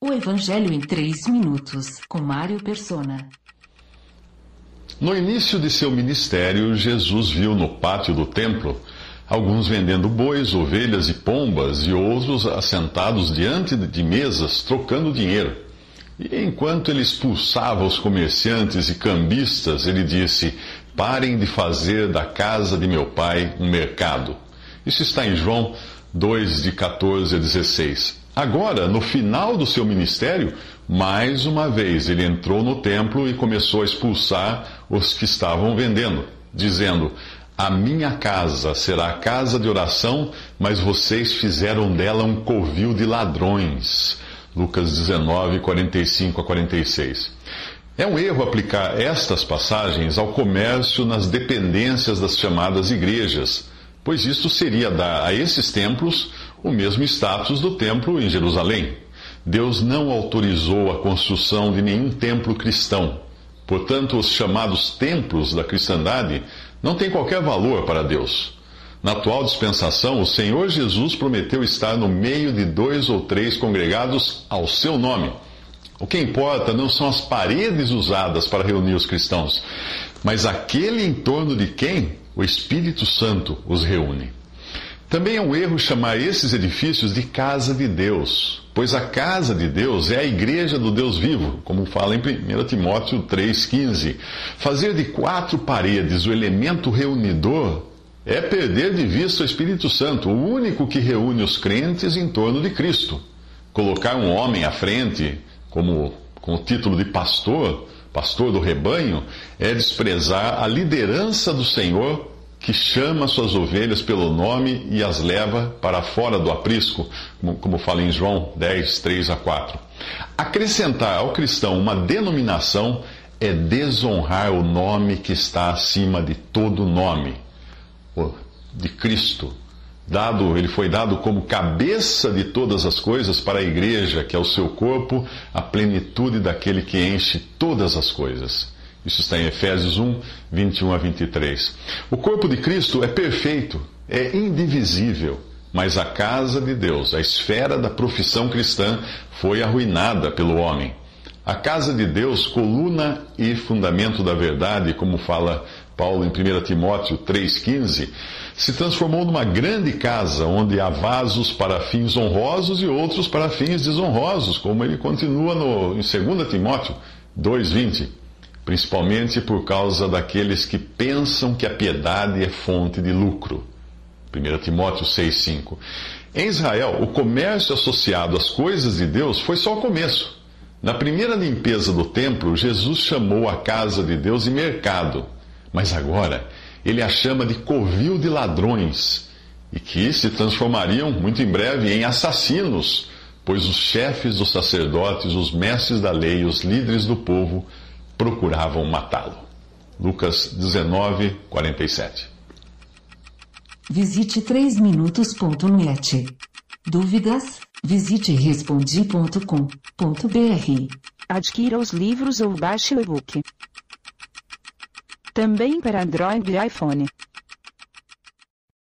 O Evangelho em 3 minutos, com Mário Persona. No início de seu ministério, Jesus viu no pátio do templo alguns vendendo bois, ovelhas e pombas, e outros assentados diante de mesas, trocando dinheiro. E enquanto ele expulsava os comerciantes e cambistas, ele disse: Parem de fazer da casa de meu pai um mercado. Isso está em João 2, de 14 a 16. Agora, no final do seu ministério, mais uma vez ele entrou no templo e começou a expulsar os que estavam vendendo, dizendo: A minha casa será casa de oração, mas vocês fizeram dela um covil de ladrões. Lucas 19, 45 a 46. É um erro aplicar estas passagens ao comércio nas dependências das chamadas igrejas, pois isto seria dar a esses templos o mesmo status do templo em Jerusalém. Deus não autorizou a construção de nenhum templo cristão. Portanto, os chamados templos da cristandade não têm qualquer valor para Deus. Na atual dispensação, o Senhor Jesus prometeu estar no meio de dois ou três congregados ao seu nome. O que importa não são as paredes usadas para reunir os cristãos, mas aquele em torno de quem o Espírito Santo os reúne. Também é um erro chamar esses edifícios de casa de Deus, pois a casa de Deus é a igreja do Deus vivo, como fala em 1 Timóteo 3,15. Fazer de quatro paredes o elemento reunidor é perder de vista o Espírito Santo, o único que reúne os crentes em torno de Cristo. Colocar um homem à frente, como com o título de pastor, pastor do rebanho, é desprezar a liderança do Senhor que chama suas ovelhas pelo nome e as leva para fora do aprisco, como, como fala em João 10, 3 a 4. Acrescentar ao cristão uma denominação é desonrar o nome que está acima de todo nome, de Cristo. Dado, ele foi dado como cabeça de todas as coisas para a igreja, que é o seu corpo, a plenitude daquele que enche todas as coisas. Isso está em Efésios 1, 21 a 23. O corpo de Cristo é perfeito, é indivisível, mas a casa de Deus, a esfera da profissão cristã, foi arruinada pelo homem. A casa de Deus, coluna e fundamento da verdade, como fala Paulo em 1 Timóteo 3,15, se transformou numa grande casa onde há vasos para fins honrosos e outros para fins desonrosos, como ele continua no, em 2 Timóteo 2,20 principalmente por causa daqueles que pensam que a piedade é fonte de lucro. 1 Timóteo 6,5. Em Israel, o comércio associado às coisas de Deus foi só o começo. Na primeira limpeza do templo, Jesus chamou a casa de Deus de mercado, mas agora ele a chama de covil de ladrões, e que se transformariam muito em breve em assassinos, pois os chefes dos sacerdotes, os mestres da lei, os líderes do povo procuravam matá-lo. Lucas 19, 47. Visite 3minutos.net. Dúvidas? Visite respondi.com.br. Adquira os livros ou baixe o e-book. Também para Android e iPhone.